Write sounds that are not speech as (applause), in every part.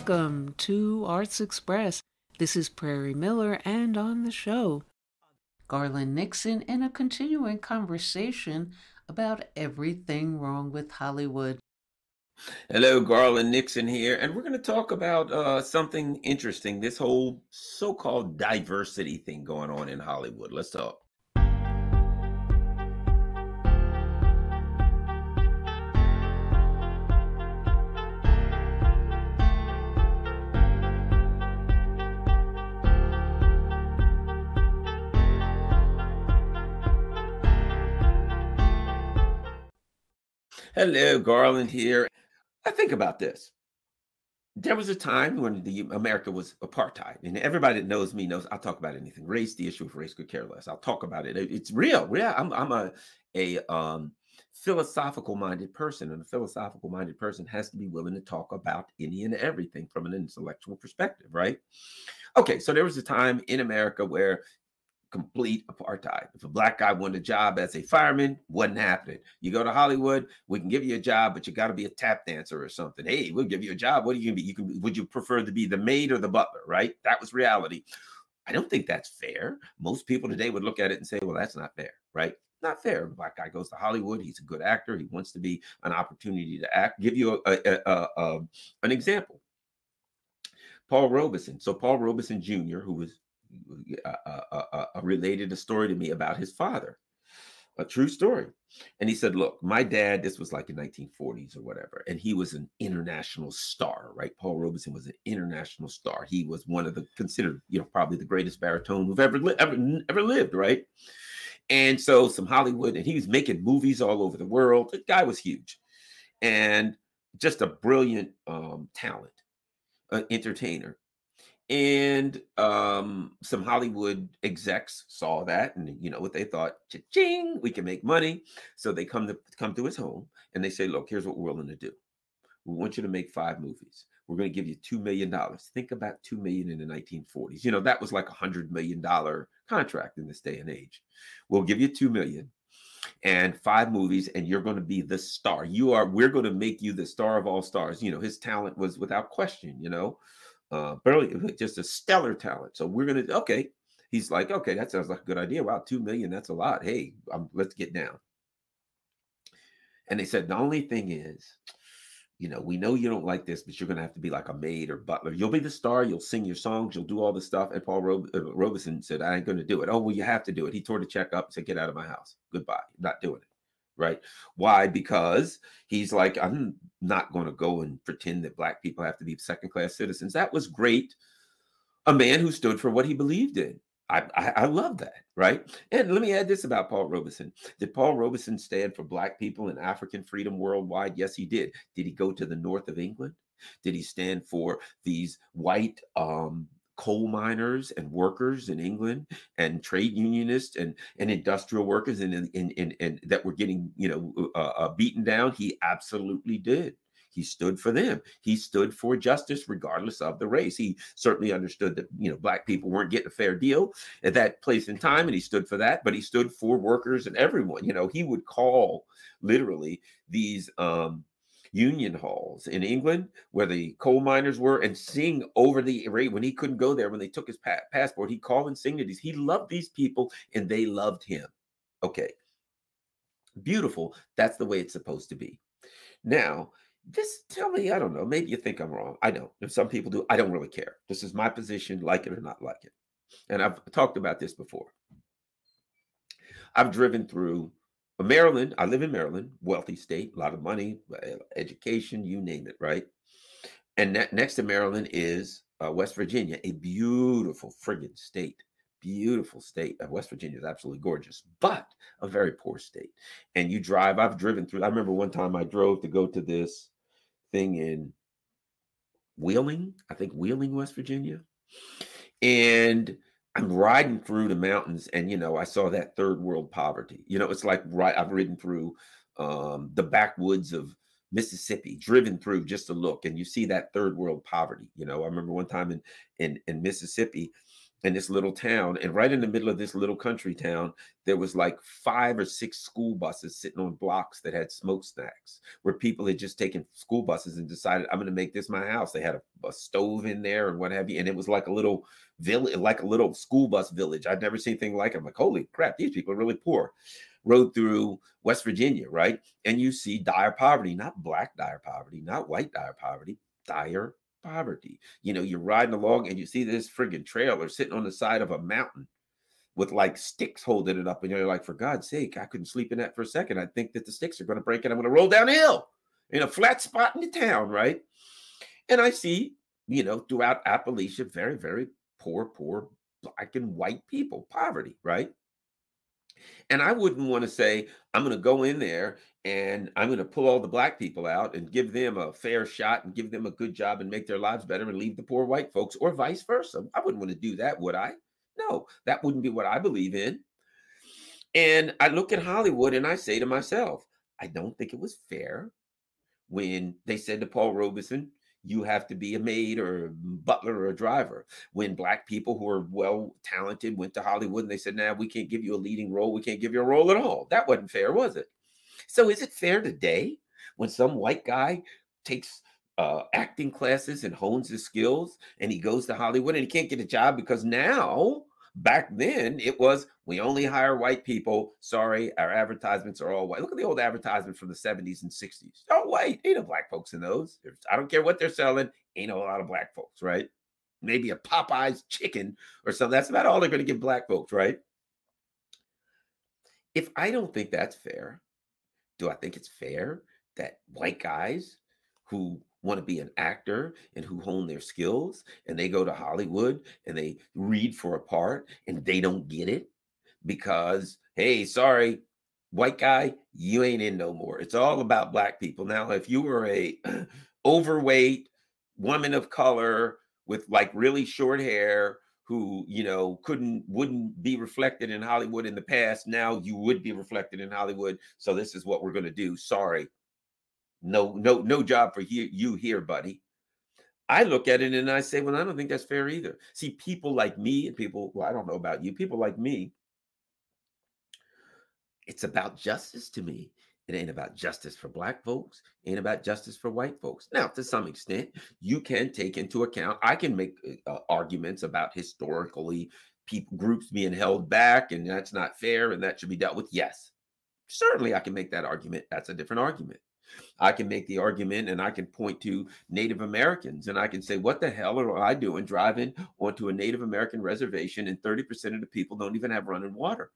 welcome to Arts Express. This is Prairie Miller, and on the show, Garland Nixon in a continuing conversation about everything wrong with Hollywood. Hello, Garland Nixon here, and we're going to talk about uh, something interesting this whole so called diversity thing going on in Hollywood. Let's talk. Hello, Garland here. I think about this. There was a time when the America was apartheid, and everybody that knows me knows I'll talk about anything. Race, the issue of race, could care less. I'll talk about it. It's real. Yeah, I'm, I'm a a um, philosophical minded person, and a philosophical minded person has to be willing to talk about any and everything from an intellectual perspective, right? Okay, so there was a time in America where complete apartheid. If a black guy wanted a job as a fireman, wasn't happening. You go to Hollywood, we can give you a job, but you got to be a tap dancer or something. Hey, we'll give you a job. What are you gonna be? You can would you prefer to be the maid or the butler? Right? That was reality. I don't think that's fair. Most people today would look at it and say, well, that's not fair, right? Not fair. Black guy goes to Hollywood. He's a good actor. He wants to be an opportunity to act. Give you a, a, a, a an example. Paul Robeson. So Paul Robeson Jr., who was uh, uh, uh, related a story to me about his father, a true story. And he said, Look, my dad, this was like in 1940s or whatever, and he was an international star, right? Paul Robeson was an international star. He was one of the considered, you know, probably the greatest baritone who've ever, li- ever, ever lived, right? And so some Hollywood, and he was making movies all over the world. The guy was huge and just a brilliant um, talent, uh, entertainer and um, some Hollywood execs saw that, and you know what they thought: "Ching, we can make money." So they come to come to his home, and they say, "Look, here's what we're willing to do. We want you to make five movies. We're going to give you two million dollars. Think about two million in the 1940s. You know that was like a hundred million dollar contract in this day and age. We'll give you two million and five movies and you're going to be the star you are we're going to make you the star of all stars you know his talent was without question you know uh, brilliant, just a stellar talent. So we're gonna okay. He's like, okay, that sounds like a good idea. Wow, two million, that's a lot. Hey, um, let's get down. And they said the only thing is, you know, we know you don't like this, but you're gonna have to be like a maid or butler. You'll be the star. You'll sing your songs. You'll do all the stuff. And Paul uh, Robeson said, I ain't gonna do it. Oh well, you have to do it. He tore the check up and said, get out of my house. Goodbye. Not doing it right? Why? Because he's like, I'm not going to go and pretend that black people have to be second class citizens. That was great. A man who stood for what he believed in. I, I, I, love that, right? And let me add this about Paul Robeson. Did Paul Robeson stand for black people and African freedom worldwide? Yes, he did. Did he go to the north of England? Did he stand for these white um, coal miners and workers in England and trade unionists and, and industrial workers and, and, and, and that were getting, you know, uh, uh, beaten down? He absolutely did. He stood for them. He stood for justice regardless of the race. He certainly understood that, you know, black people weren't getting a fair deal at that place in time, and he stood for that, but he stood for workers and everyone. You know, he would call literally these um union halls in England where the coal miners were and sing over the rate when he couldn't go there when they took his pa- passport. he called call and to these. He loved these people and they loved him. Okay. Beautiful. That's the way it's supposed to be. Now, this tell me, I don't know. Maybe you think I'm wrong. I don't. If some people do, I don't really care. This is my position, like it or not like it. And I've talked about this before. I've driven through Maryland, I live in Maryland, wealthy state, a lot of money, uh, education, you name it, right? And ne- next to Maryland is uh, West Virginia, a beautiful friggin' state. Beautiful state. Uh, West Virginia is absolutely gorgeous, but a very poor state. And you drive, I've driven through. I remember one time I drove to go to this thing in Wheeling, I think Wheeling, West Virginia. And I'm riding through the mountains and you know I saw that third world poverty. You know, it's like right I've ridden through um, the backwoods of Mississippi, driven through just to look, and you see that third world poverty. You know, I remember one time in in in Mississippi, in this little town. And right in the middle of this little country town, there was like five or six school buses sitting on blocks that had smokestacks where people had just taken school buses and decided, I'm going to make this my house. They had a, a, stove in there and what have you. And it was like a little village, like a little school bus village. I'd never seen anything like it. I'm like, holy crap, these people are really poor. Rode through West Virginia, right? And you see dire poverty, not black dire poverty, not white dire poverty, dire poverty. You know, you're riding along and you see this friggin' trailer sitting on the side of a mountain with like sticks holding it up. And you're like, for God's sake, I couldn't sleep in that for a second. I think that the sticks are going to break and I'm going to roll down hill in a flat spot in the town, right? And I see, you know, throughout Appalachia, very, very poor, poor black and white people, poverty, right? And I wouldn't want to say, I'm going to go in there and I'm going to pull all the black people out and give them a fair shot and give them a good job and make their lives better and leave the poor white folks, or vice versa. I wouldn't want to do that, would I? No, that wouldn't be what I believe in. And I look at Hollywood and I say to myself, I don't think it was fair when they said to Paul Robeson, you have to be a maid or a butler or a driver. When black people who are well talented went to Hollywood and they said, nah, we can't give you a leading role. We can't give you a role at all. That wasn't fair, was it? So is it fair today when some white guy takes uh, acting classes and hones his skills and he goes to Hollywood and he can't get a job because now back then it was we only hire white people. Sorry, our advertisements are all white. Look at the old advertisements from the 70s and 60s. Oh, white. Ain't no black folks in those. I don't care what they're selling. Ain't a lot of black folks, right? Maybe a Popeye's chicken or something. That's about all they're going to give black folks, right? If I don't think that's fair, do I think it's fair that white guys who want to be an actor and who hone their skills and they go to Hollywood and they read for a part and they don't get it because, hey, sorry, white guy, you ain't in no more. It's all about black people. Now, if you were a (clears throat) overweight woman of color with like really short hair who you know couldn't wouldn't be reflected in Hollywood in the past. Now you would be reflected in Hollywood. So this is what we're going to do. Sorry, no, no, no job for he, you here, buddy. I look at it and I say, well, I don't think that's fair either. See, people like me and people, well, I don't know about you, people like me, it's about justice to me. It ain't about justice for black folks, it ain't about justice for white folks. Now, to some extent, you can take into account, I can make uh, arguments about historically people groups being held back and that's not fair and that should be dealt with. Yes. Certainly I can make that argument. That's a different argument. I can make the argument and I can point to Native Americans and I can say, what the hell are I doing driving onto a Native American reservation and 30% of the people don't even have running water?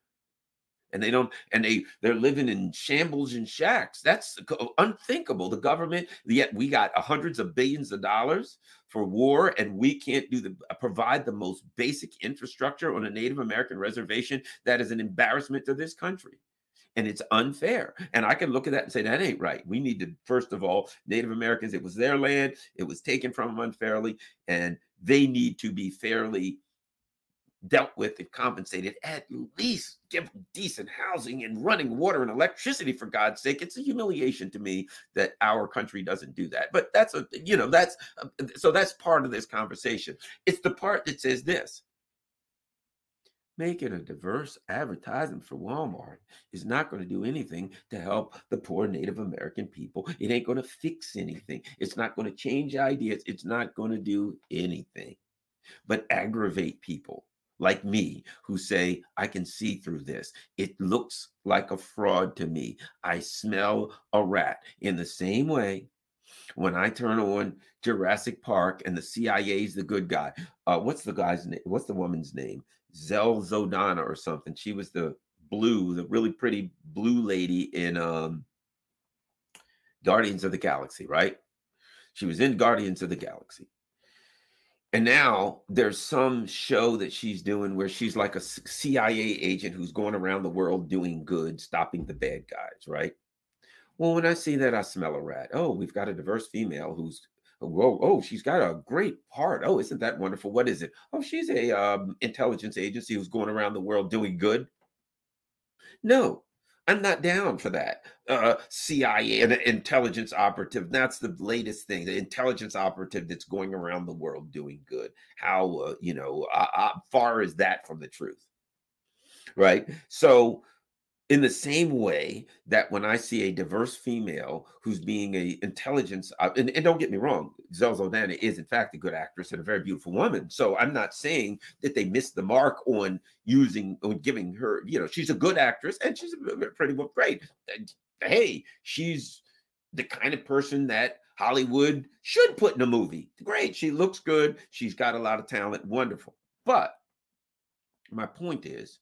And they don't and they they're living in shambles and shacks that's unthinkable the government yet we got hundreds of billions of dollars for war and we can't do the provide the most basic infrastructure on a native american reservation that is an embarrassment to this country and it's unfair. And I can look at that and say that ain't right. We need to first of all, Native Americans. It was their land. It was taken from them unfairly, and they need to be fairly dealt with and compensated, at least give decent housing and running water and electricity for God's sake. It's a humiliation to me that our country doesn't do that. But that's a, you know, that's a, so that's part of this conversation. It's the part that says this making a diverse advertisement for Walmart is not going to do anything to help the poor Native American people. It ain't going to fix anything. It's not going to change ideas. It's not going to do anything but aggravate people like me who say, I can see through this. It looks like a fraud to me. I smell a rat. In the same way, when I turn on Jurassic Park and the CIA is the good guy, uh, what's the guy's name? What's the woman's name? Zoe Zodana or something. She was the blue, the really pretty blue lady in um, Guardians of the Galaxy, right? She was in Guardians of the Galaxy. And now there's some show that she's doing where she's like a CIA agent who's going around the world doing good, stopping the bad guys, right? Well, when I see that, I smell a rat. Oh, we've got a diverse female who's oh, oh, she's got a great part. Oh, isn't that wonderful? What is it? Oh, she's a um, intelligence agency who's going around the world doing good. No, I'm not down for that. Uh, CIA, an intelligence operative. That's the latest thing. The intelligence operative that's going around the world doing good. How uh, you know uh, uh, far is that from the truth? Right. So in the same way that when I see a diverse female who's being a intelligence, uh, and, and, don't get me wrong, Zoe Saldana is in fact a good actress and a very beautiful woman. So I'm not saying that they missed the mark on using, on giving her, you know, she's a good actress and she's a pretty well great. Hey, she's the kind of person that Hollywood should put in a movie. Great, she looks good. She's got a lot of talent. Wonderful. But my point is,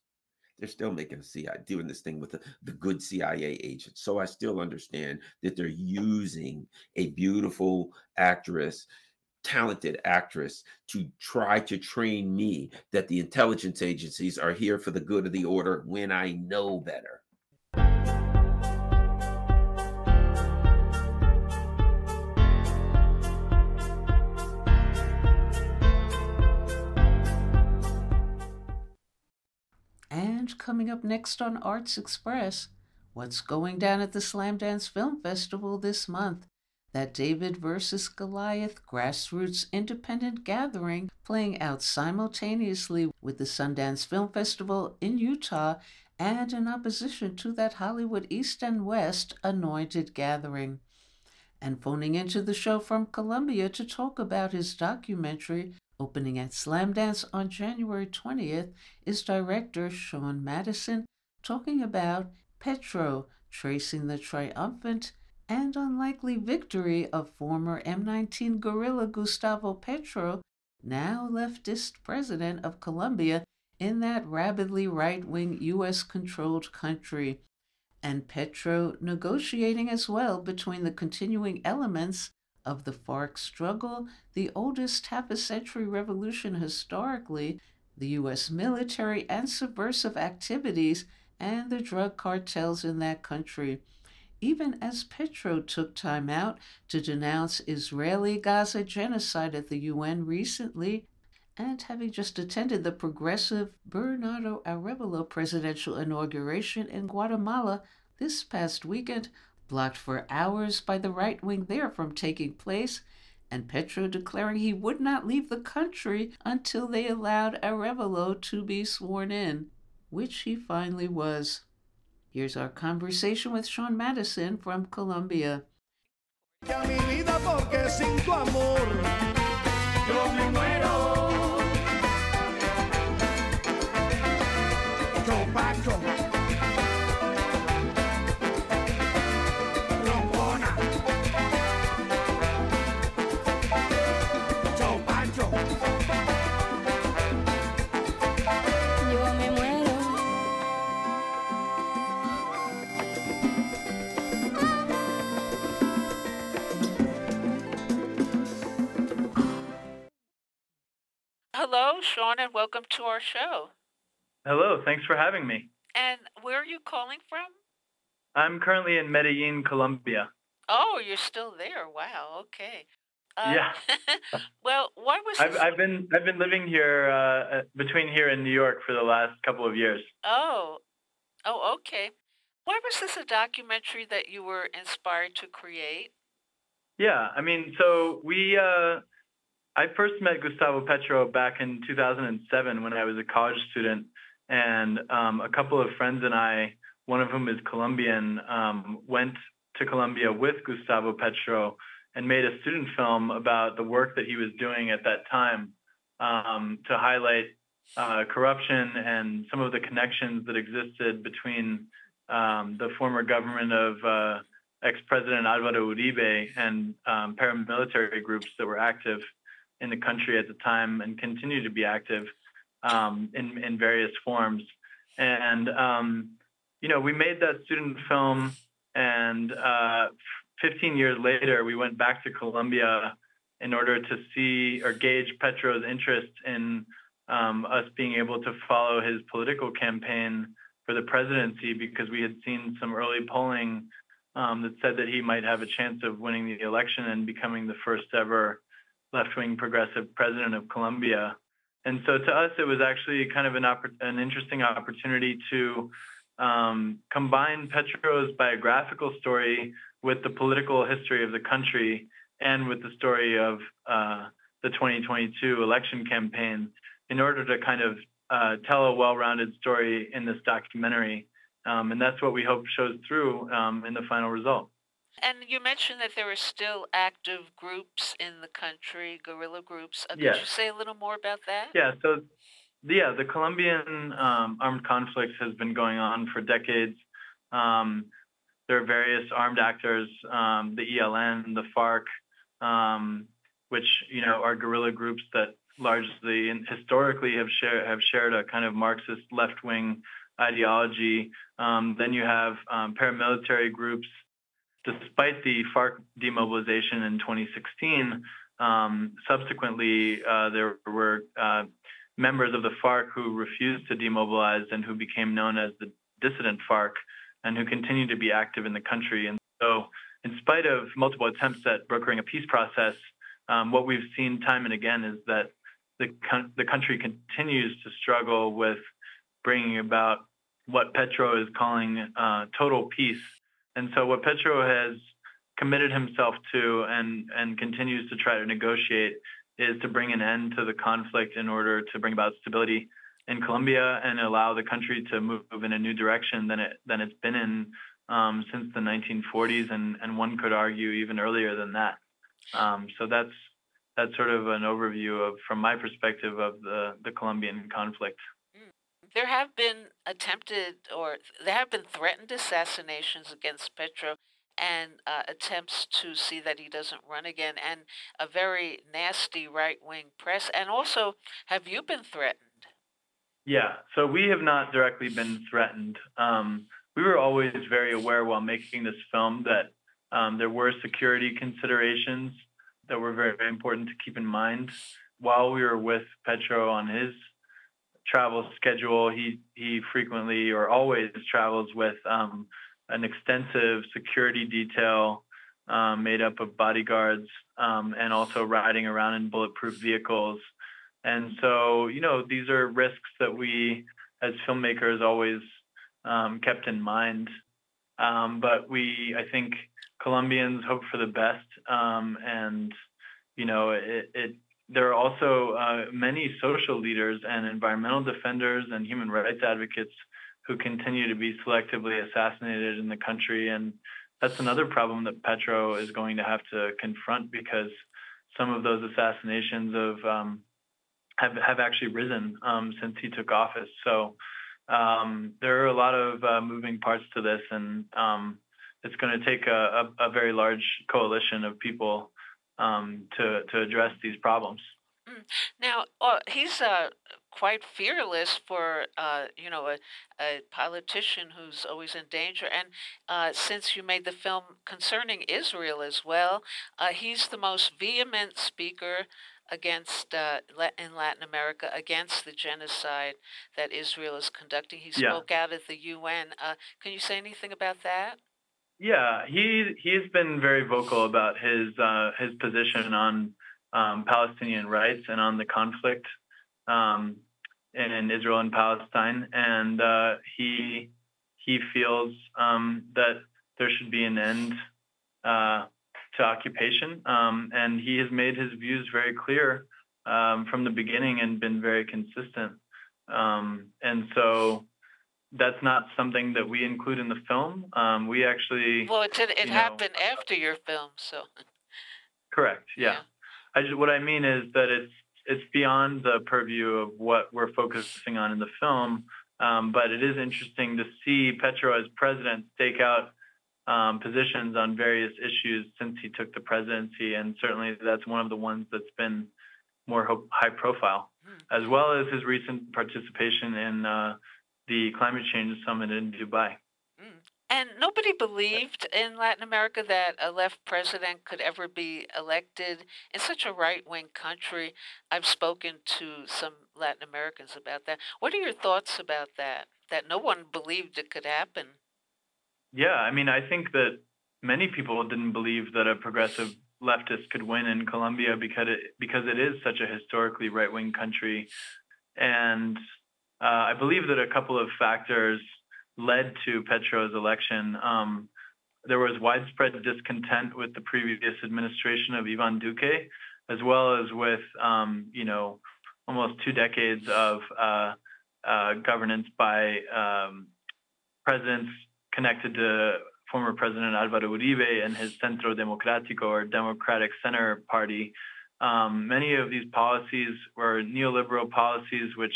they're still making a CIA doing this thing with the, the good CIA agents. So I still understand that they're using a beautiful actress talented actress to try to train me that the intelligence agencies are here for the good of the order when I know better. Coming up next on Arts Express. What's going down at the Slamdance Film Festival this month? That David versus Goliath grassroots independent gathering playing out simultaneously with the Sundance Film Festival in Utah and in opposition to that Hollywood East and West anointed gathering. And phoning into the show from Colombia to talk about his documentary Opening at Slamdance on January 20th is director Sean Mattison talking about Petro tracing the triumphant and unlikely victory of former M19 guerrilla Gustavo Petro, now leftist president of Colombia in that rabidly right wing U.S. controlled country, and Petro negotiating as well between the continuing elements of the FARC struggle, the oldest half a century revolution historically, the U.S. military and subversive activities, and the drug cartels in that country. Even as Petro took time out to denounce Israeli Gaza genocide at the UN recently, and having just attended the progressive Bernardo Arevalo presidential inauguration in Guatemala this past weekend, blocked for hours by the right wing there from taking place, and Petro declaring he would not leave the country until they allowed Arevalo to be sworn in, which he finally was. Here's our conversation with Sean Mattison from Colombia. And welcome to our show. Hello, thanks for having me. And where are you calling from? I'm currently in Medellin, Colombia. Oh, you're still there. Wow. Okay. Um, yeah. (laughs) well, why was I've, I've been I've been living here uh, uh, between here and New York for the last couple of years. Oh, oh, okay. Why was this a documentary that you were inspired to create? Yeah, I mean, so we uh, I first met Gustavo Petro back in 2007 when I was a college student, and um, a couple of friends and I, one of whom is Colombian, um, went to Colombia with Gustavo Petro and made a student film about the work that he was doing at that time um, to highlight uh, corruption and some of the connections that existed between um, the former government of uh, ex-president Alvaro Uribe and um, paramilitary groups that were active in the country at the time and continue to be active um, in, in various forms. And, um, you know, we made that student film, and uh, 15 years later, we went back to Colombia in order to see or gauge Petro's interest in um, us being able to follow his political campaign for the presidency because we had seen some early polling um, that said that he might have a chance of winning the election and becoming the first ever left-wing progressive president of Colombia. And so to us, it was actually kind of an, an interesting opportunity to um, combine Petro's biographical story with the political history of the country and with the story of uh, the 2022 election campaign in order to kind of uh, tell a well-rounded story in this documentary. Um, and that's what we hope shows through um, in the final result. And you mentioned that there are still active groups in the country, guerrilla groups. Uh, could yes. you say a little more about that? Yeah. So, yeah, the Colombian um, armed conflict has been going on for decades. Um, there are various armed actors, um, the ELN, the FARC, um, which you know are guerrilla groups that largely and historically have shared have shared a kind of Marxist left wing ideology. Um, then you have um, paramilitary groups. Despite the FARC demobilization in 2016, um, subsequently uh, there were uh, members of the FARC who refused to demobilize and who became known as the dissident FARC and who continue to be active in the country. And so, in spite of multiple attempts at brokering a peace process, um, what we've seen time and again is that the, the country continues to struggle with bringing about what Petro is calling uh, total peace. And so, what Petro has committed himself to and, and continues to try to negotiate is to bring an end to the conflict in order to bring about stability in Colombia and allow the country to move in a new direction than it than it's been in um, since the 1940s, and and one could argue even earlier than that. Um, so that's that's sort of an overview of, from my perspective, of the the Colombian conflict. There have been attempted, or there have been threatened assassinations against Petro and uh, attempts to see that he doesn't run again, and a very nasty right wing press. And also, have you been threatened? Yeah, so we have not directly been threatened. Um, we were always very aware while making this film that um, there were security considerations that were very, very important to keep in mind. While we were with Petro on his travel schedule, he he frequently or always travels with um, an extensive security detail um, made up of bodyguards um, and also riding around in bulletproof vehicles and so, you know, these are risks that we as filmmakers always um, kept in mind. Um, but we, I think, Colombians hope for the best. Um, and, you know, it, it there are also uh, many social leaders and environmental defenders and human rights advocates who continue to be selectively assassinated in the country. And that's another problem that Petro is going to have to confront because some of those assassinations of um, have have actually risen um, since he took office. So um, there are a lot of uh, moving parts to this, and um, it's going to take a, a, a, very large coalition of people um, to to address these problems. Mm. Now uh, he's uh, quite fearless for uh, you know a, a, politician who's always in danger. And uh, since you made the film concerning Israel as well, uh, he's the most vehement speaker against uh, in Latin America against the genocide that Israel is conducting. He spoke yeah. out at the UN. Uh, can you say anything about that? Yeah, he he's been very vocal about his uh, his position on um, Palestinian rights and on the conflict um, in Israel and Palestine, and uh, he he feels um, that there should be an end uh, to occupation. Um, and he has made his views very clear um, from the beginning and been very consistent. Um, and so that's not something that we include in the film. Um, we actually well, it, it happened know, after your film, so correct. Yeah, yeah. I just, what I mean is that it's it's beyond the purview of what we're focusing on in the film. Um, but it is interesting to see Petro as president stake out um, positions on various issues since he took the presidency, and certainly that's one of the ones that's been more high profile, mm. as well as his recent participation in uh, the climate change summit in Dubai. Mm. And nobody believed in Latin America that a left president could ever be elected in such a right wing country. I've spoken to some Latin Americans about that. What are your thoughts about that? That no one believed it could happen? Yeah, I mean, I think that many people didn't believe that a progressive leftist could win in Colombia because it because it is such a historically right wing country, and uh, I believe that a couple of factors led to Petro's election. Um, there was widespread discontent with the previous administration of Ivan Duque, as well as with, um, you know, almost two decades of uh, uh, governance by um, presidents connected to former President Alvaro Uribe and his Centro Democrático or Democratic Center Party. Um, many of these policies were neoliberal policies, which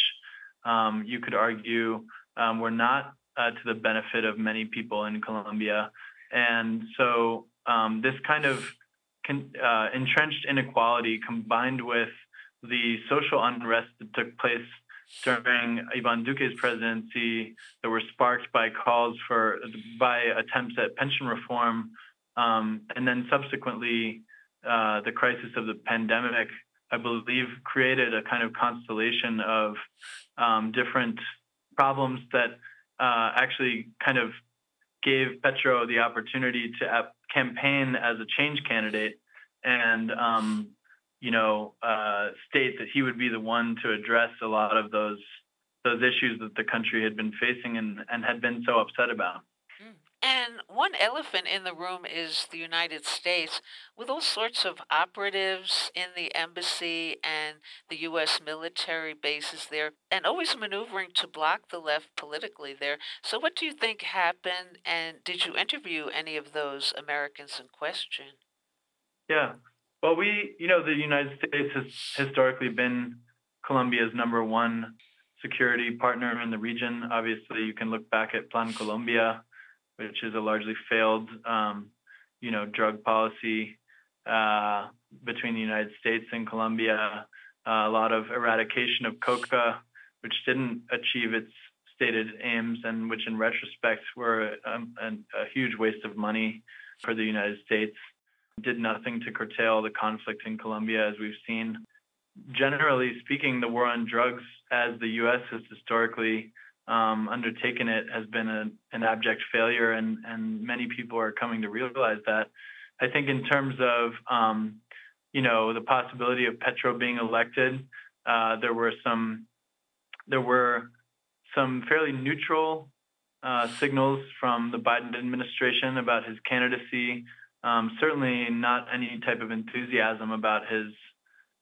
um, you could argue um, were not uh, to the benefit of many people in Colombia. And so um, this kind of con- uh, entrenched inequality combined with the social unrest that took place during Ivan Duque's presidency that were sparked by calls for by attempts at pension reform, um, and then subsequently uh, the crisis of the pandemic, I believe, created a kind of constellation of um, different problems that uh, actually kind of gave Petro the opportunity to campaign as a change candidate and um, you know, uh, state that he would be the one to address a lot of those those issues that the country had been facing and, and had been so upset about. And one elephant in the room is the United States, with all sorts of operatives in the embassy and the U.S. military bases there, and always maneuvering to block the left politically there. So, what do you think happened? And did you interview any of those Americans in question? Yeah, well, we, you know, the United States has historically been Colombia's number one security partner in the region. Obviously, you can look back at Plan Colombia, which is a largely failed, um, you know, drug policy uh, between the United States and Colombia. Uh, a lot of eradication of coca, which didn't achieve its stated aims, and which, in retrospect, were um, an, a huge waste of money for the United States did nothing to curtail the conflict in Colombia, as we've seen. Generally speaking, the war on drugs, as the U.S. has historically um, undertaken it, has been a, an abject failure, and, and many people are coming to realize that. I think in terms of um, you know the possibility of Petro being elected, uh, there were some there were some fairly neutral uh, signals from the Biden administration about his candidacy um, certainly not any type of enthusiasm about his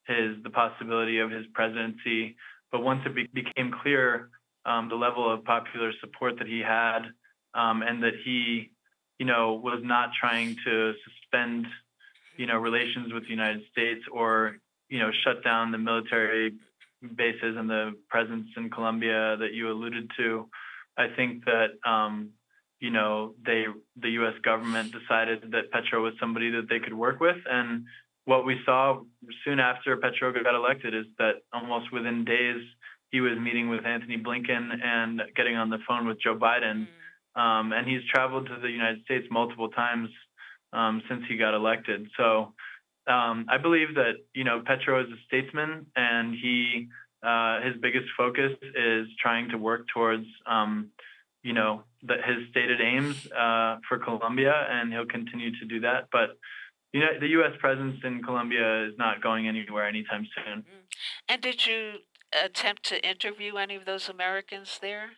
his the possibility of his presidency. But once it be- became clear um, the level of popular support that he had, um, and that he, you know, was not trying to suspend, you know, relations with the United States or you know shut down the military bases and the presence in Colombia that you alluded to. I think that um, you know, they the U.S. government decided that Petro was somebody that they could work with, and what we saw soon after Petro got elected is that almost within days he was meeting with Antony Blinken and getting on the phone with Joe Biden, mm. um, and he's traveled to the United States multiple times um, since he got elected. So um, I believe that you know Petro is a statesman, and he uh, his biggest focus is trying to work towards um, you know, that his stated aims uh, for Colombia, and he'll continue to do that. But you know, the U.S. presence in Colombia is not going anywhere anytime soon. Mm. And did you attempt to interview any of those Americans there?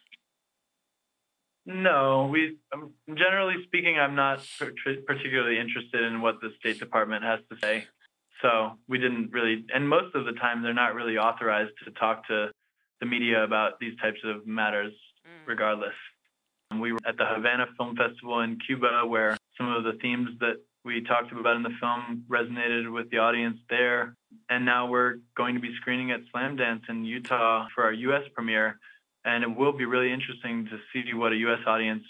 No, we um, generally speaking, I'm not particularly interested in what the State Department has to say. So we didn't really, and most of the time, they're not really authorized to talk to the media about these types of matters, mm. regardless. We were at the Havana Film Festival in Cuba, where some of the themes that we talked about in the film resonated with the audience there. And now we're going to be screening at Slamdance in Utah for our US premiere. And it will be really interesting to see what a US audience,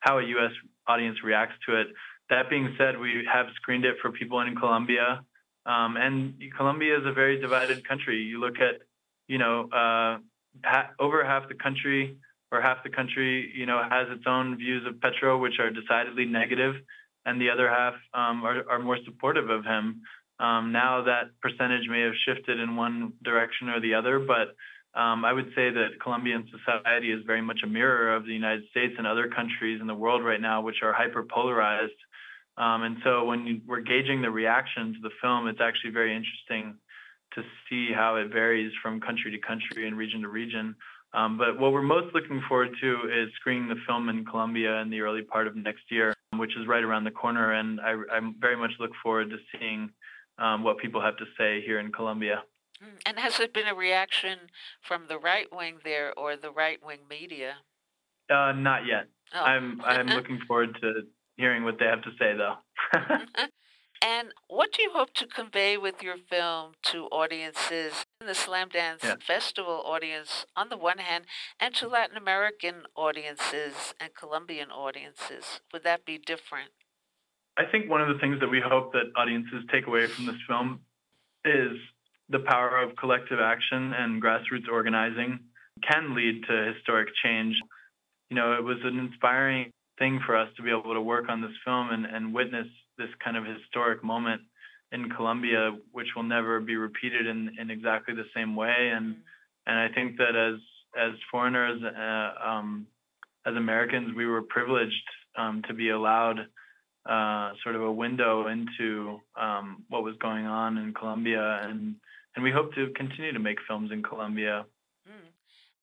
how a US audience reacts to it. That being said, we have screened it for people in Colombia. Um, and Colombia is a very divided country. You look at, you know, uh, ha- over half the country or half the country, you know, has its own views of Petro, which are decidedly negative, and the other half um, are, are, more supportive of him. Um, now that percentage may have shifted in one direction or the other, but um, I would say that Colombian society is very much a mirror of the United States and other countries in the world right now, which are hyper polarized. Um, and so when we're gauging the reaction to the film, it's actually very interesting to see how it varies from country to country and region to region. Um, but what we're most looking forward to is screening the film in Colombia in the early part of next year, which is right around the corner. And I, I very much look forward to seeing um, what people have to say here in Colombia. Mm, and has it been a reaction from the right wing there or the right wing media? Uh, not yet. Oh. I'm I'm (laughs) looking forward to hearing what they have to say, though. (laughs) (laughs) and what do you hope to convey with your film to audiences in the Slamdance yeah. Festival audience on the one hand, and to Latin American audiences and Colombian audiences? Would that be different? I think one of the things that we hope that audiences take away from this film is the power of collective action and grassroots organizing can lead to historic change. You know, it was an inspiring thing for us to be able to work on this film and, and witness this kind of historic moment in Colombia, which will never be repeated in, in exactly the same way. And and I think that as as foreigners, uh, um, as Americans, we were privileged um, to be allowed uh, sort of a window into um, what was going on in Colombia, and and we hope to continue to make films in Colombia. Mm.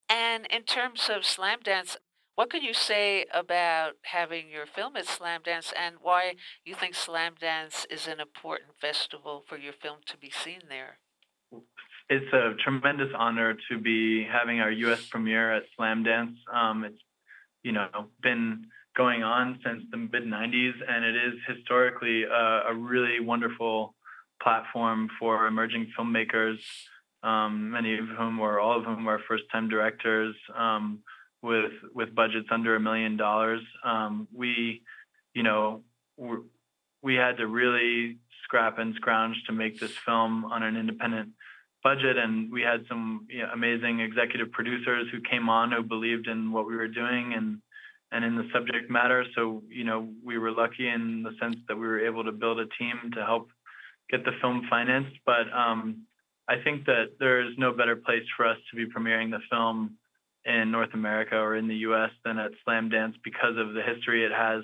And in terms of slamdance, what can you say about having your film at Slamdance, and why you think Slamdance is an important festival for your film to be seen there? It's a tremendous honor to be having our U.S. premiere at Slamdance. Um, it's you know been going on since the mid 90s, and it is historically a, a really wonderful platform for emerging filmmakers, um, many of whom or all of whom are first-time directors um, with with budgets under a million dollars. Um, we, you know, we had to really scrap and scrounge to make this film on an independent budget, and we had some you know, amazing executive producers who came on who believed in what we were doing and and in the subject matter. So, you know, we were lucky in the sense that we were able to build a team to help get the film financed. But um, I think that there is no better place for us to be premiering the film in North America or in the U.S. than at Slamdance because of the history it has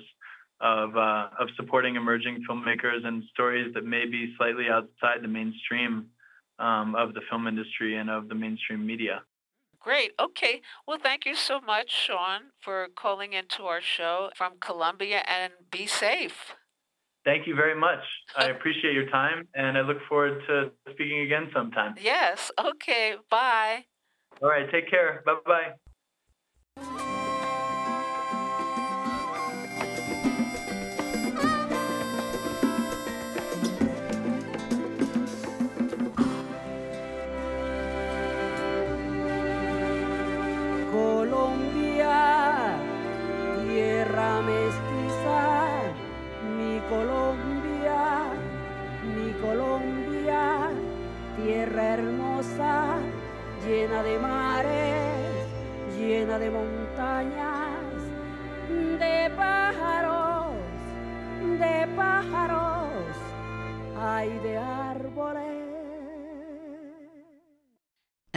of uh, of supporting emerging filmmakers and stories that may be slightly outside the mainstream um, of the film industry and of the mainstream media. Great. Okay. Well, thank you so much, Sean, for calling into our show from Colombia and be safe. Thank you very much. I (laughs) appreciate your time and I look forward to speaking again sometime. Yes. Okay. Bye. All right. Take care. Bye bye.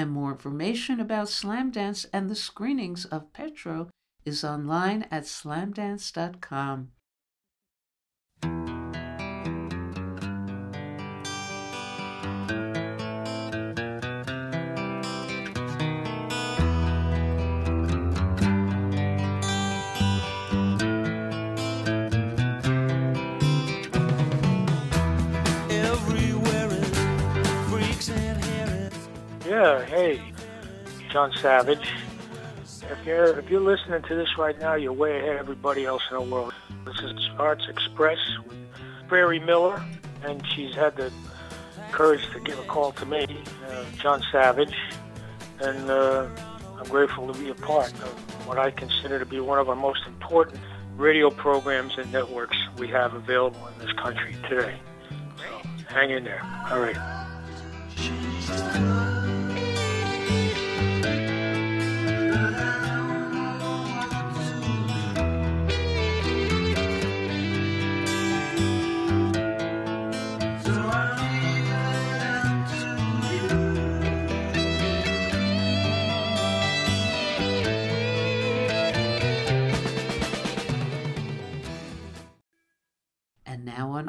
And more information about Slamdance and the screenings of Petro is online at slamdance.com. Hey, John Savage. If you're if you're listening to this right now, you're way ahead of everybody else in the world. This is Arts Express with Prairie Miller, and she's had the courage to give a call to me, uh, John Savage, and uh, I'm grateful to be a part of what I consider to be one of our most important radio programs and networks we have available in this country today. So hang in there. All right.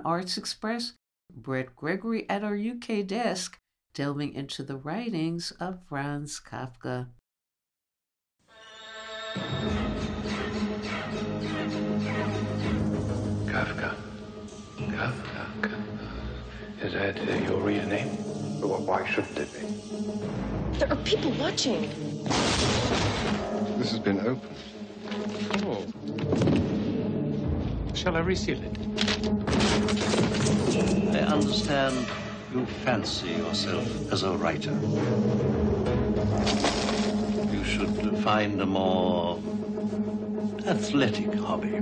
Arts Express, Brett Gregory at our UK desk, delving into the writings of Franz Kafka. Kafka. Kafka. Kafka. Is that uh, your real name? Well, why shouldn't it be? There are people watching. This has been opened. Oh. Shall I reseal it? I understand you fancy yourself as a writer. You should find a more athletic hobby.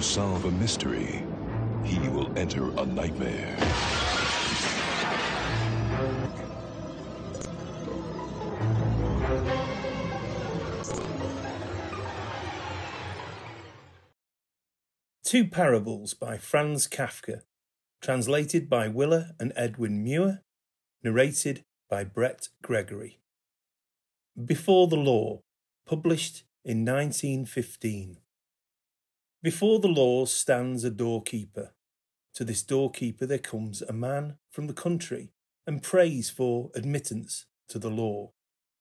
To solve a mystery, he will enter a nightmare. Two Parables by Franz Kafka, translated by Willa and Edwin Muir, narrated by Brett Gregory. Before the Law, published in 1915. Before the law stands a doorkeeper. To this doorkeeper there comes a man from the country and prays for admittance to the law.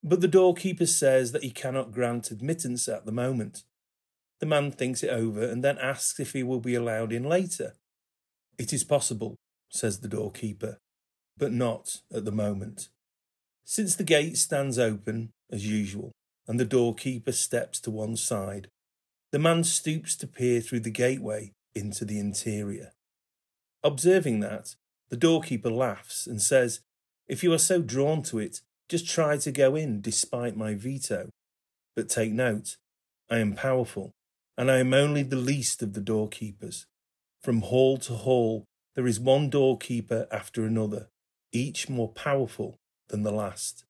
But the doorkeeper says that he cannot grant admittance at the moment. The man thinks it over and then asks if he will be allowed in later. It is possible, says the doorkeeper, but not at the moment. Since the gate stands open, as usual, and the doorkeeper steps to one side, the man stoops to peer through the gateway into the interior. Observing that, the doorkeeper laughs and says, If you are so drawn to it, just try to go in despite my veto. But take note, I am powerful, and I am only the least of the doorkeepers. From hall to hall, there is one doorkeeper after another, each more powerful than the last.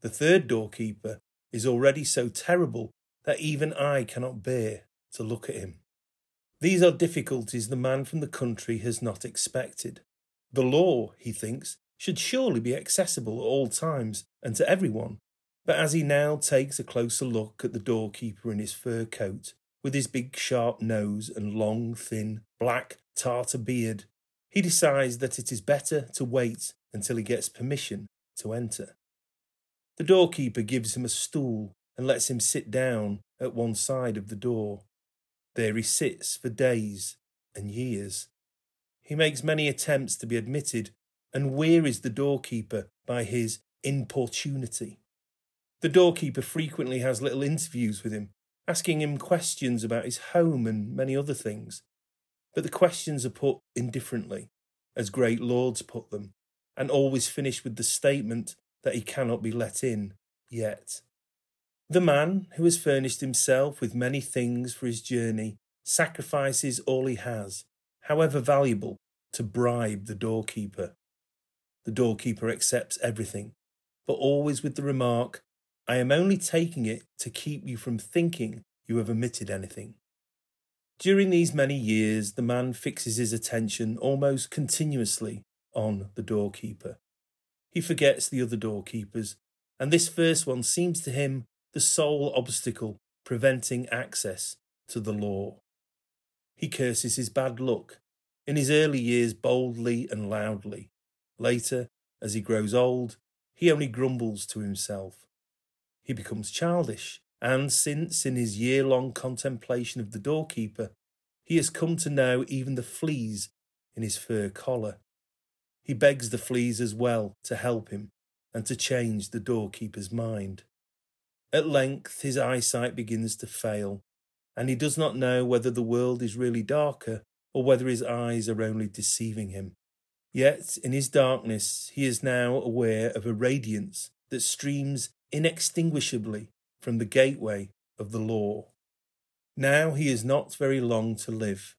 The third doorkeeper is already so terrible that even I cannot bear to look at him. These are difficulties the man from the country has not expected. The law, he thinks, should surely be accessible at all times and to everyone. But as he now takes a closer look at the doorkeeper in his fur coat, with his big sharp nose and long, thin, black tartar beard, he decides that it is better to wait until he gets permission to enter. The doorkeeper gives him a stool and lets him sit down at one side of the door. There he sits for days and years. He makes many attempts to be admitted and wearies the doorkeeper by his importunity. The doorkeeper frequently has little interviews with him, asking him questions about his home and many other things. But the questions are put indifferently, as great lords put them, and always finish with the statement that he cannot be let in yet. The man who has furnished himself with many things for his journey sacrifices all he has, however valuable, to bribe the doorkeeper. The doorkeeper accepts everything, but always with the remark, I am only taking it to keep you from thinking you have omitted anything. During these many years, the man fixes his attention almost continuously on the doorkeeper. He forgets the other doorkeepers, and this first one seems to him the sole obstacle preventing access to the law. He curses his bad luck, in his early years boldly and loudly. Later, as he grows old, he only grumbles to himself. He becomes childish, and since in his year long contemplation of the doorkeeper, he has come to know even the fleas in his fur collar. He begs the fleas as well to help him and to change the doorkeeper's mind. At length his eyesight begins to fail, and he does not know whether the world is really darker or whether his eyes are only deceiving him. Yet in his darkness he is now aware of a radiance that streams inextinguishably from the gateway of the law. Now he is not very long to live.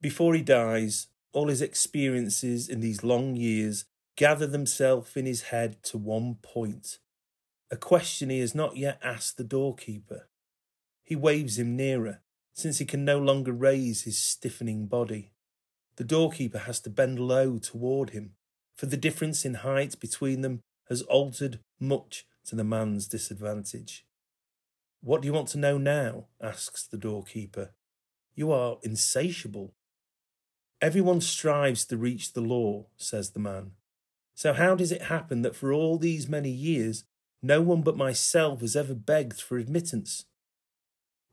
Before he dies, all his experiences in these long years gather themselves in his head to one point a question he has not yet asked the doorkeeper. He waves him nearer, since he can no longer raise his stiffening body. The doorkeeper has to bend low toward him, for the difference in height between them has altered much to the man's disadvantage. What do you want to know now? asks the doorkeeper. You are insatiable. Everyone strives to reach the law, says the man. So how does it happen that for all these many years no one but myself has ever begged for admittance?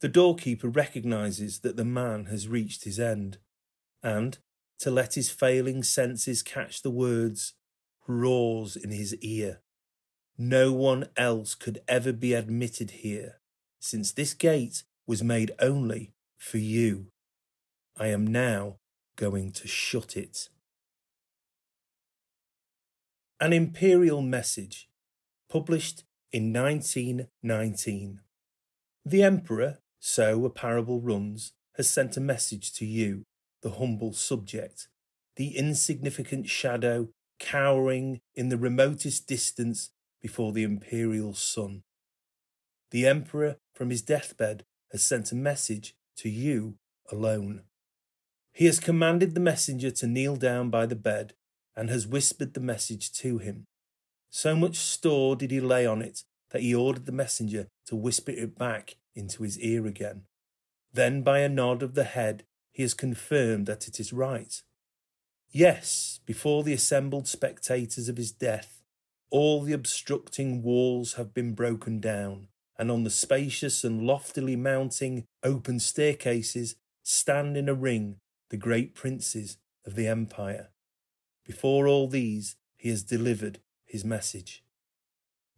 The doorkeeper recognizes that the man has reached his end, and, to let his failing senses catch the words, roars in his ear. No one else could ever be admitted here, since this gate was made only for you. I am now going to shut it. An Imperial Message, published in 1919. The Emperor, so a parable runs, has sent a message to you, the humble subject, the insignificant shadow cowering in the remotest distance before the imperial sun. The Emperor, from his deathbed, has sent a message to you alone. He has commanded the messenger to kneel down by the bed and has whispered the message to him. So much store did he lay on it that he ordered the messenger to whisper it back into his ear again. Then, by a nod of the head, he has confirmed that it is right. Yes, before the assembled spectators of his death, all the obstructing walls have been broken down, and on the spacious and loftily mounting open staircases stand in a ring the great princes of the empire. Before all these, he has delivered his message.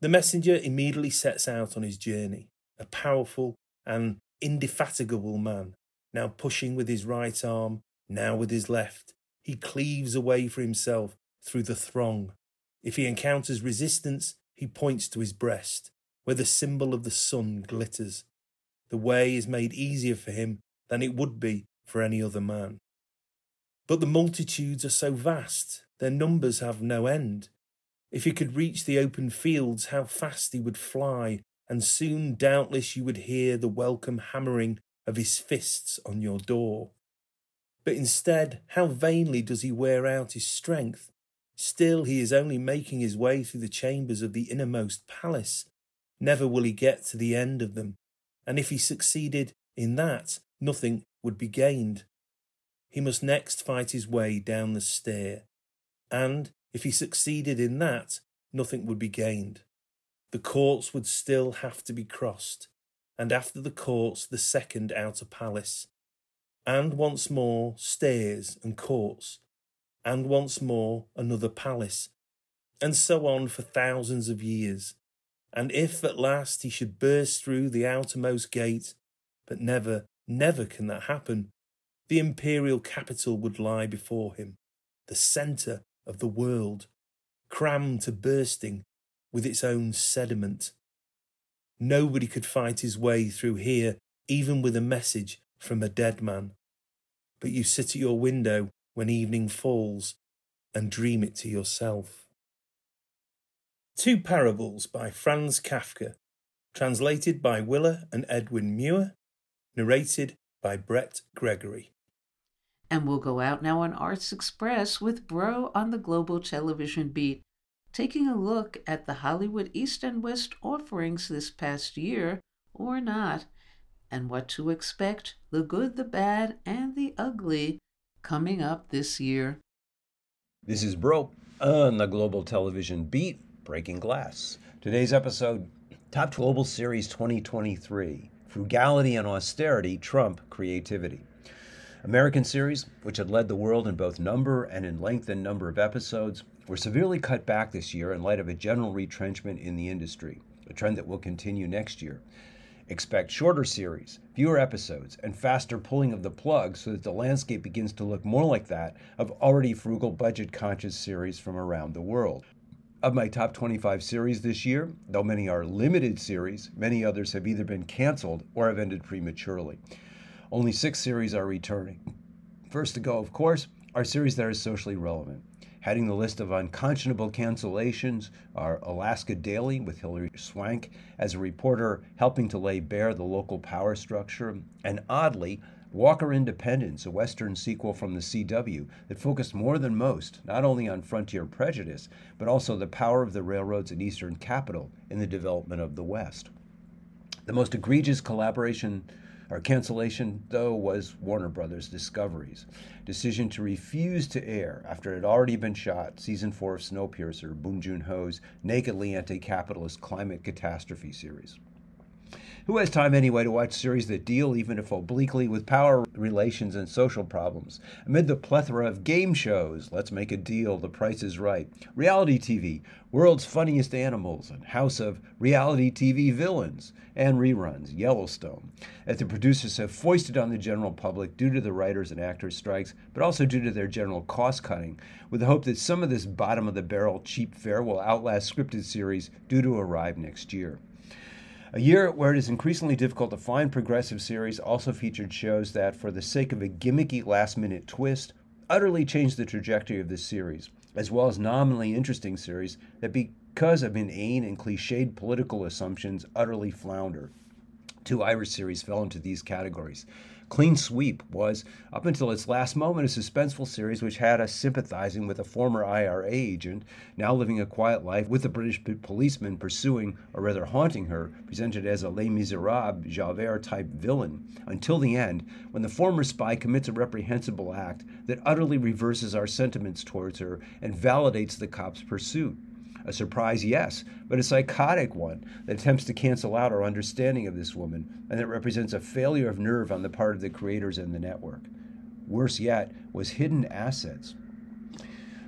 The messenger immediately sets out on his journey, a powerful and indefatigable man, now pushing with his right arm, now with his left. He cleaves a way for himself through the throng. If he encounters resistance, he points to his breast, where the symbol of the sun glitters. The way is made easier for him than it would be for any other man. But the multitudes are so vast, their numbers have no end. If he could reach the open fields, how fast he would fly, and soon doubtless you would hear the welcome hammering of his fists on your door. But instead, how vainly does he wear out his strength? Still, he is only making his way through the chambers of the innermost palace. Never will he get to the end of them, and if he succeeded in that, nothing would be gained. He must next fight his way down the stair, and if he succeeded in that, nothing would be gained. The courts would still have to be crossed, and after the courts, the second outer palace, and once more stairs and courts, and once more another palace, and so on for thousands of years. And if at last he should burst through the outermost gate, but never, never can that happen, the imperial capital would lie before him, the centre of the world, crammed to bursting with its own sediment. Nobody could fight his way through here, even with a message from a dead man. But you sit at your window when evening falls and dream it to yourself. Two Parables by Franz Kafka, translated by Willa and Edwin Muir, narrated by Brett Gregory. And we'll go out now on Arts Express with Bro on the Global Television Beat, taking a look at the Hollywood East and West offerings this past year, or not, and what to expect the good, the bad, and the ugly coming up this year. This is Bro on the Global Television Beat, Breaking Glass. Today's episode Top Global Series 2023 Frugality and Austerity Trump Creativity. American series, which had led the world in both number and in length and number of episodes, were severely cut back this year in light of a general retrenchment in the industry, a trend that will continue next year. Expect shorter series, fewer episodes, and faster pulling of the plug so that the landscape begins to look more like that of already frugal budget conscious series from around the world. Of my top 25 series this year, though many are limited series, many others have either been canceled or have ended prematurely. Only six series are returning. First to go, of course, are series that are socially relevant. Heading the list of unconscionable cancellations are Alaska Daily with Hilary Swank as a reporter helping to lay bare the local power structure, and oddly, Walker Independence, a Western sequel from the CW that focused more than most not only on frontier prejudice, but also the power of the railroads and Eastern capital in the development of the West. The most egregious collaboration or cancellation, though, was Warner Brothers Discovery's decision to refuse to air, after it had already been shot, season four of Snowpiercer, Bong Joon Ho's nakedly anti capitalist climate catastrophe series. Who has time anyway to watch series that deal, even if obliquely, with power relations and social problems? Amid the plethora of game shows, Let's Make a Deal, The Price is Right, reality TV, World's Funniest Animals, and House of Reality TV Villains, and reruns, Yellowstone, that the producers have foisted on the general public due to the writers and actors' strikes, but also due to their general cost cutting, with the hope that some of this bottom of the barrel cheap fare will outlast scripted series due to arrive next year. A year where it is increasingly difficult to find progressive series also featured shows that, for the sake of a gimmicky last minute twist, utterly changed the trajectory of this series, as well as nominally interesting series that, because of inane and cliched political assumptions, utterly flounder. Two Irish series fell into these categories. Clean Sweep was, up until its last moment, a suspenseful series which had us sympathizing with a former IRA agent, now living a quiet life with a British policeman pursuing, or rather haunting her, presented as a Les Miserables Javert type villain, until the end, when the former spy commits a reprehensible act that utterly reverses our sentiments towards her and validates the cop's pursuit. A surprise, yes, but a psychotic one that attempts to cancel out our understanding of this woman and that represents a failure of nerve on the part of the creators and the network. Worse yet was Hidden Assets,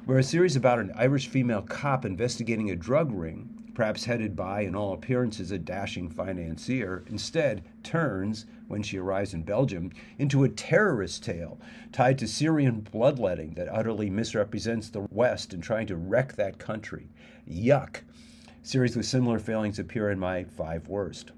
where a series about an Irish female cop investigating a drug ring, perhaps headed by, in all appearances, a dashing financier, instead turns, when she arrives in Belgium, into a terrorist tale tied to Syrian bloodletting that utterly misrepresents the West in trying to wreck that country. Yuck. Series with similar failings appear in my five worst.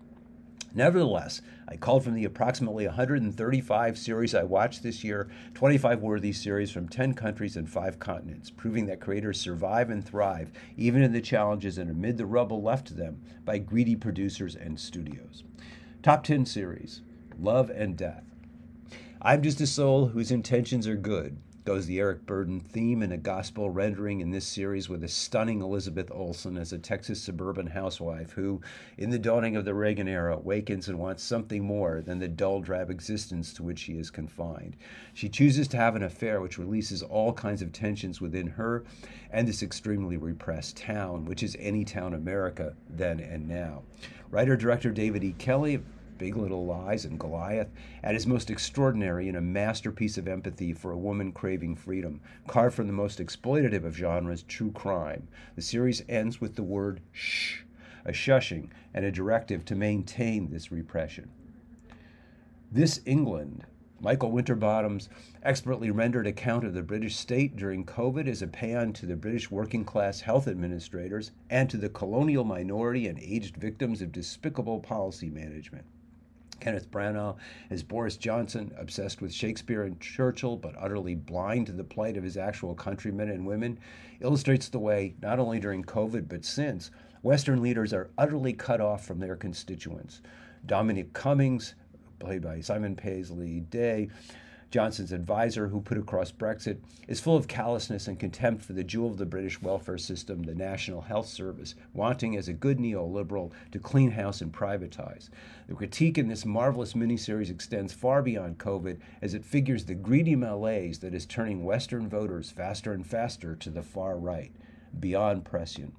Nevertheless, I called from the approximately 135 series I watched this year 25 worthy series from 10 countries and 5 continents, proving that creators survive and thrive even in the challenges and amid the rubble left to them by greedy producers and studios. Top 10 series Love and Death. I'm just a soul whose intentions are good, goes the Eric Burdon theme in a gospel rendering in this series with a stunning Elizabeth Olsen as a Texas suburban housewife who, in the dawning of the Reagan era, wakens and wants something more than the dull, drab existence to which she is confined. She chooses to have an affair which releases all kinds of tensions within her and this extremely repressed town, which is any town America then and now. Writer director David E. Kelley Big Little Lies and Goliath, at his most extraordinary in a masterpiece of empathy for a woman craving freedom, carved from the most exploitative of genres, true crime. The series ends with the word shh, a shushing and a directive to maintain this repression. This England, Michael Winterbottom's expertly rendered account of the British state during COVID is a paean to the British working class health administrators and to the colonial minority and aged victims of despicable policy management. Kenneth Branagh as Boris Johnson, obsessed with Shakespeare and Churchill, but utterly blind to the plight of his actual countrymen and women, illustrates the way, not only during COVID, but since, Western leaders are utterly cut off from their constituents. Dominic Cummings, played by Simon Paisley Day, Johnson's advisor, who put across Brexit, is full of callousness and contempt for the jewel of the British welfare system, the National Health Service, wanting, as a good neoliberal, to clean house and privatize. The critique in this marvelous miniseries extends far beyond COVID as it figures the greedy malaise that is turning Western voters faster and faster to the far right, beyond prescient.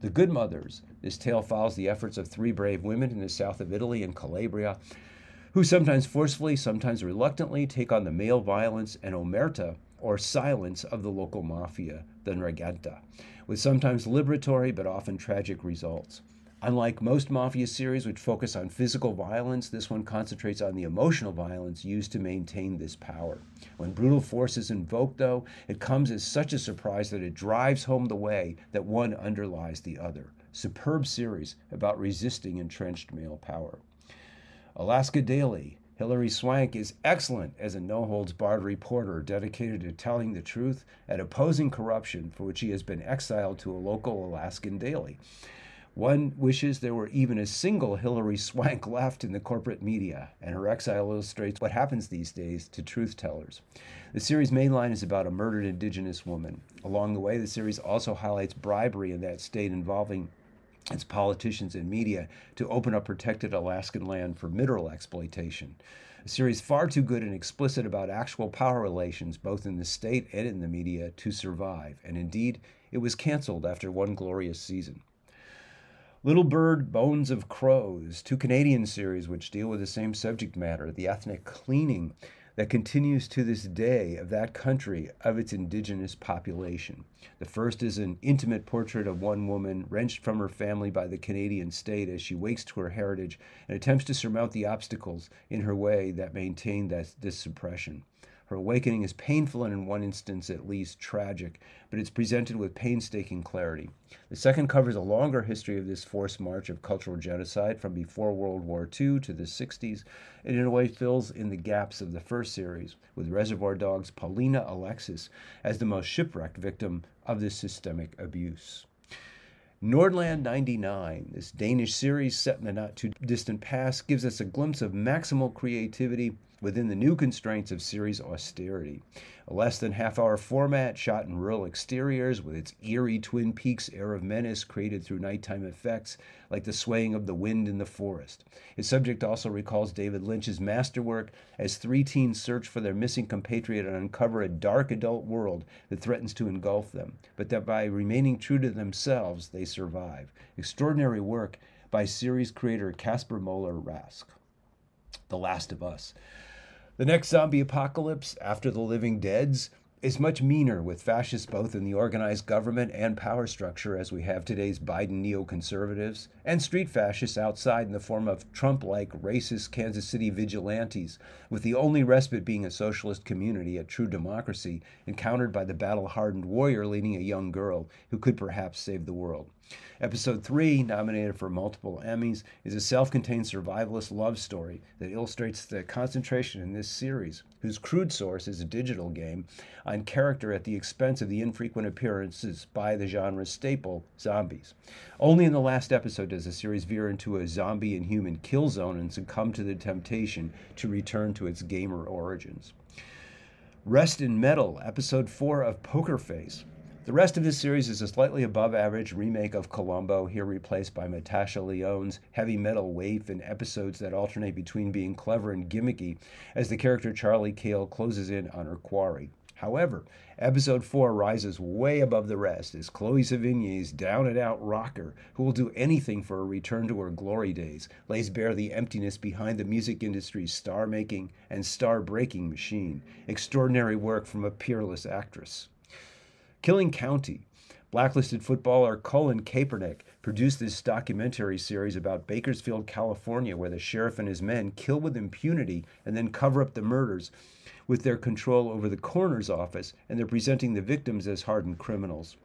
The Good Mothers. This tale follows the efforts of three brave women in the south of Italy and Calabria who sometimes forcefully, sometimes reluctantly take on the male violence and omerta, or silence, of the local mafia, the Ndrangheta, with sometimes liberatory but often tragic results. Unlike most mafia series which focus on physical violence, this one concentrates on the emotional violence used to maintain this power. When brutal force is invoked, though, it comes as such a surprise that it drives home the way that one underlies the other. Superb series about resisting entrenched male power. Alaska Daily. Hilary Swank is excellent as a no holds barred reporter dedicated to telling the truth and opposing corruption, for which he has been exiled to a local Alaskan daily. One wishes there were even a single Hilary Swank (laughs) left in the corporate media, and her exile illustrates what happens these days to truth tellers. The series' main line is about a murdered indigenous woman. Along the way, the series also highlights bribery in that state involving its politicians and media to open up protected Alaskan land for mineral exploitation. A series far too good and explicit about actual power relations, both in the state and in the media, to survive, and indeed, it was canceled after one glorious season. Little Bird, Bones of Crows, two Canadian series which deal with the same subject matter, the ethnic cleaning that continues to this day of that country of its indigenous population. The first is an intimate portrait of one woman wrenched from her family by the Canadian state as she wakes to her heritage and attempts to surmount the obstacles in her way that maintain that, this suppression. Her awakening is painful and, in one instance at least, tragic, but it's presented with painstaking clarity. The second covers a longer history of this forced march of cultural genocide from before World War II to the 60s, and in a way fills in the gaps of the first series, with Reservation Dogs' Paulina Alexis as the most shipwrecked victim of this systemic abuse. Nordland 99, this Danish series set in the not too distant past, gives us a glimpse of maximal creativity within the new constraints of series austerity. A less than half hour format shot in rural exteriors with its eerie Twin Peaks air of menace created through nighttime effects like the swaying of the wind in the forest. Its subject also recalls David Lynch's masterwork as three teens search for their missing compatriot and uncover a dark adult world that threatens to engulf them, but that by remaining true to themselves, they survive. Extraordinary work by series creator Casper Moller Rask. The Last of Us. The next zombie apocalypse, after the living deads, is much meaner with fascists both in the organized government and power structure as we have today's Biden neoconservatives, and street fascists outside in the form of Trump like racist Kansas City vigilantes, with the only respite being a socialist community, a true democracy, encountered by the battle hardened warrior leading a young girl who could perhaps save the world. Episode 3, nominated for multiple Emmys, is a self contained survivalist love story that illustrates the concentration in this series, whose crude source is a digital game, on character at the expense of the infrequent appearances by the genre's staple, zombies. Only in the last episode does the series veer into a zombie and human kill zone and succumb to the temptation to return to its gamer origins. Rest in Metal, Episode 4 of Poker Face, the rest of this series is a slightly above average remake of Columbo, here replaced by Natasha Lyonne's heavy metal waif in episodes that alternate between being clever and gimmicky as the character Charlie Cale closes in on her quarry. However, episode 4 rises way above the rest as Chloe Sevigny's down and out rocker, who will do anything for a return to her glory days, lays bare the emptiness behind the music industry's star making and star breaking machine. Extraordinary work from a peerless actress. Killing County. Blacklisted footballer Colin Kaepernick produced this documentary series about Bakersfield, California, where the sheriff and his men kill with impunity and then cover up the murders with their control over the coroner's office, and they're presenting the victims as hardened criminals.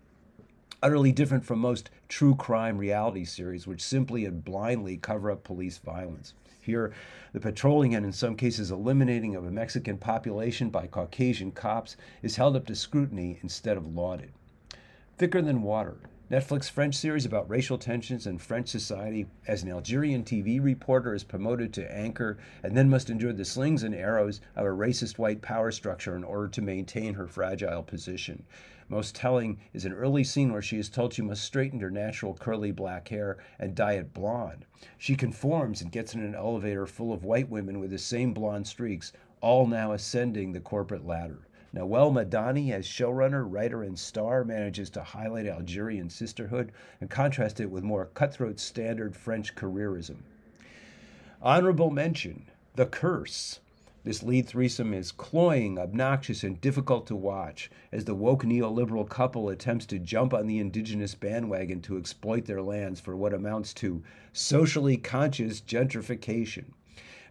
Utterly different from most true crime reality series, which simply and blindly cover up police violence. Here, the patrolling and in some cases eliminating of a Mexican population by Caucasian cops is held up to scrutiny instead of lauded. Thicker Than Water, Netflix French series about racial tensions in French society as an Algerian TV reporter is promoted to anchor and then must endure the slings and arrows of a racist white power structure in order to maintain her fragile position. Most telling is an early scene where she is told she must straighten her natural curly black hair and dye it blonde. She conforms and gets in an elevator full of white women with the same blonde streaks, all now ascending the corporate ladder. Nawell Madani, as showrunner, writer, and star, manages to highlight Algerian sisterhood and contrast it with more cutthroat standard French careerism. Honorable mention The Curse. This lead threesome is cloying, obnoxious, and difficult to watch as the woke neoliberal couple attempts to jump on the indigenous bandwagon to exploit their lands for what amounts to socially conscious gentrification.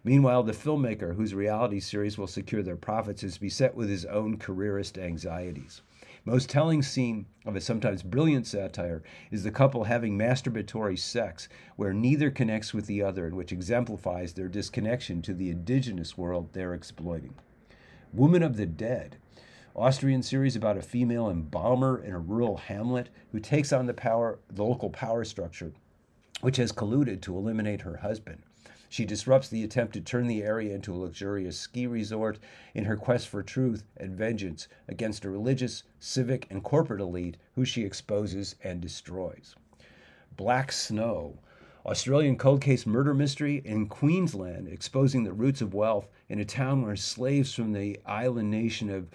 Meanwhile, the filmmaker, whose reality series will secure their profits, is beset with his own careerist anxieties. Most telling scene of a sometimes brilliant satire is the couple having masturbatory sex, where neither connects with the other and which exemplifies their disconnection to the indigenous world they're exploiting. Woman of the Dead, Austrian series about a female embalmer in a rural hamlet who takes on the power, the local power structure which has colluded to eliminate her husband. She disrupts the attempt to turn the area into a luxurious ski resort in her quest for truth and vengeance against a religious, civic, and corporate elite who she exposes and destroys. Black Snow, Australian cold case murder mystery in Queensland, exposing the roots of wealth in a town where slaves from the island nation of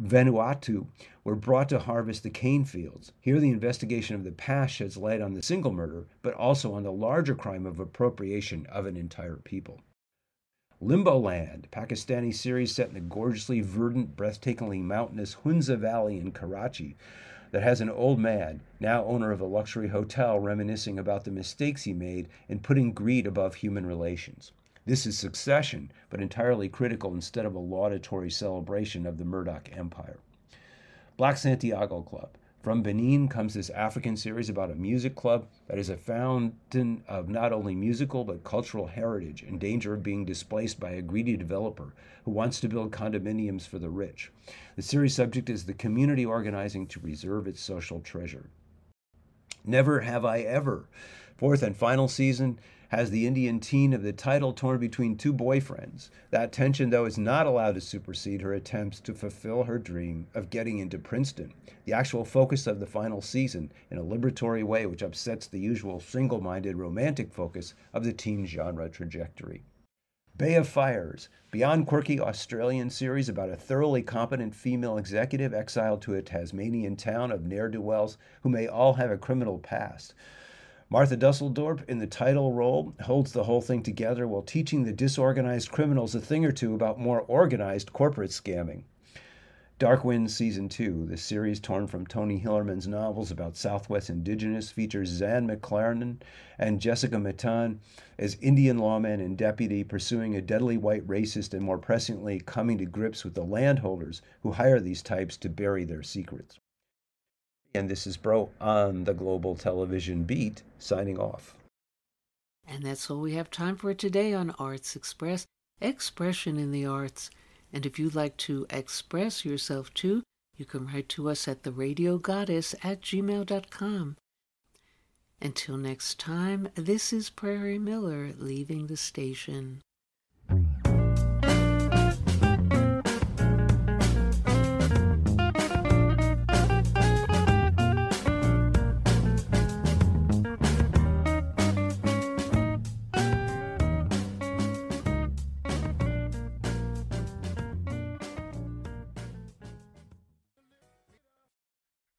Vanuatu were brought to harvest the cane fields. Here, the investigation of the past sheds light on the single murder, but also on the larger crime of appropriation of an entire people. Limbo Land, Pakistani series set in the gorgeously verdant, breathtakingly mountainous Hunza Valley in Karachi, that has an old man, now owner of a luxury hotel, reminiscing about the mistakes he made in putting greed above human relations. This is succession, but entirely critical instead of a laudatory celebration of the Murdoch Empire. Black Santiago Club. From Benin comes this African series about a music club that is a fountain of not only musical but cultural heritage in danger of being displaced by a greedy developer who wants to build condominiums for the rich. The series subject is the community organizing to preserve its social treasure. Never Have I Ever. Fourth and final season has the Indian teen of the title torn between two boyfriends. That tension, though, is not allowed to supersede her attempts to fulfill her dream of getting into Princeton, the actual focus of the final season, in a liberatory way which upsets the usual single minded romantic focus of the teen genre trajectory. Bay of Fires, beyond quirky Australian series about a thoroughly competent female executive exiled to a Tasmanian town of ne'er do wells who may all have a criminal past. Marta Dusseldorp, in the title role, holds the whole thing together while teaching the disorganized criminals a thing or two about more organized corporate scamming. Dark Winds Season 2, the series torn from Tony Hillerman's novels about Southwest Indigenous, features Zahn McClarnon and Jessica Matten as Indian lawman and deputy pursuing a deadly white racist and more pressingly coming to grips with the landholders who hire these types to bury their secrets. And this is Bro on the Global Television Beat, signing off. And that's all we have time for today on Arts Express Expression in the Arts. And if you'd like to express yourself too, you can write to us at theradiogoddess at gmail.com. Until next time, this is Prairie Miller leaving the station.